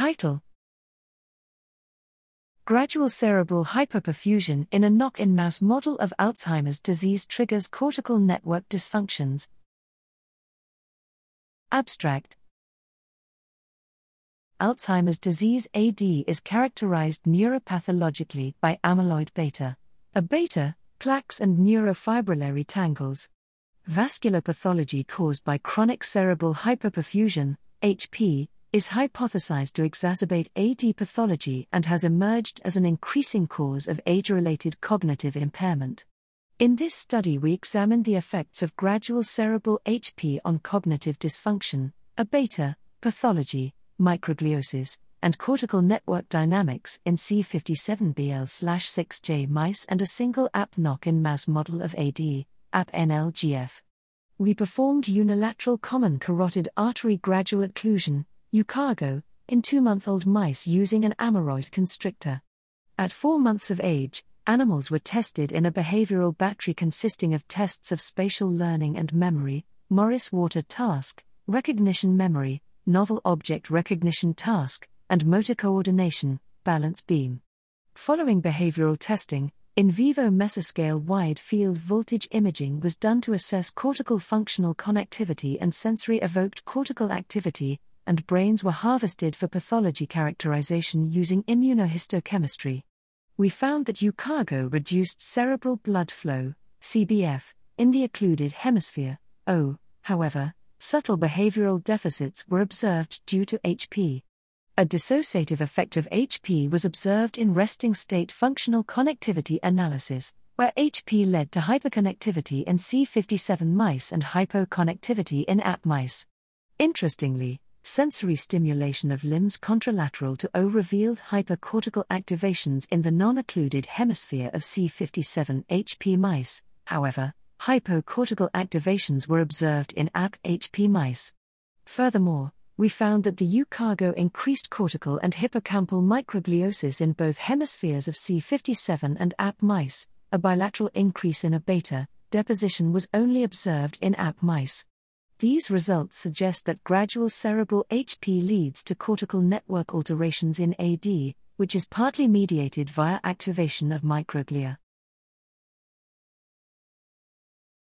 Title Gradual cerebral hypoperfusion in a knock in mouse model of Alzheimer's disease triggers cortical network dysfunctions. Abstract Alzheimer's disease AD is characterized neuropathologically by amyloid beta, a beta, plaques, and neurofibrillary tangles. Vascular pathology caused by chronic cerebral hypoperfusion, HP, is hypothesized to exacerbate AD pathology and has emerged as an increasing cause of age related cognitive impairment. In this study, we examined the effects of gradual cerebral HP on cognitive dysfunction, beta, pathology, microgliosis, and cortical network dynamics in C57BL 6J mice and a single AP knock in mouse model of AD, AP NLGF. We performed unilateral common carotid artery gradual occlusion, UCAGO, in two month old mice using an ameroid constrictor. At four months of age, animals were tested in a behavioral battery consisting of tests of spatial learning and memory, Morris Water task, recognition memory, novel object recognition task, and motor coordination, balance beam. Following behavioral testing, in vivo mesoscale wide field voltage imaging was done to assess cortical functional connectivity and sensory evoked cortical activity, and brains were harvested for pathology characterization using immunohistochemistry. We found that UCAGO reduced cerebral blood flow, CBF, in the occluded hemisphere. O, however, subtle behavioral deficits were observed due to HP. A dissociative effect of HP was observed in resting state functional connectivity analysis, where HP led to hyperconnectivity in C57 mice and hypoconnectivity in AP mice. Interestingly, sensory stimulation of limbs contralateral to O revealed hypercortical activations in the non occluded hemisphere of C57 HP mice, however, hypocortical activations were observed in AP-HP mice. Furthermore, we found that the UCAGO increased cortical and hippocampal microgliosis in both hemispheres of C57 and AP mice. A bilateral increase in A beta deposition was only observed in AP mice. These results suggest that gradual cerebral HP leads to cortical network alterations in AD, which is partly mediated via activation of microglia.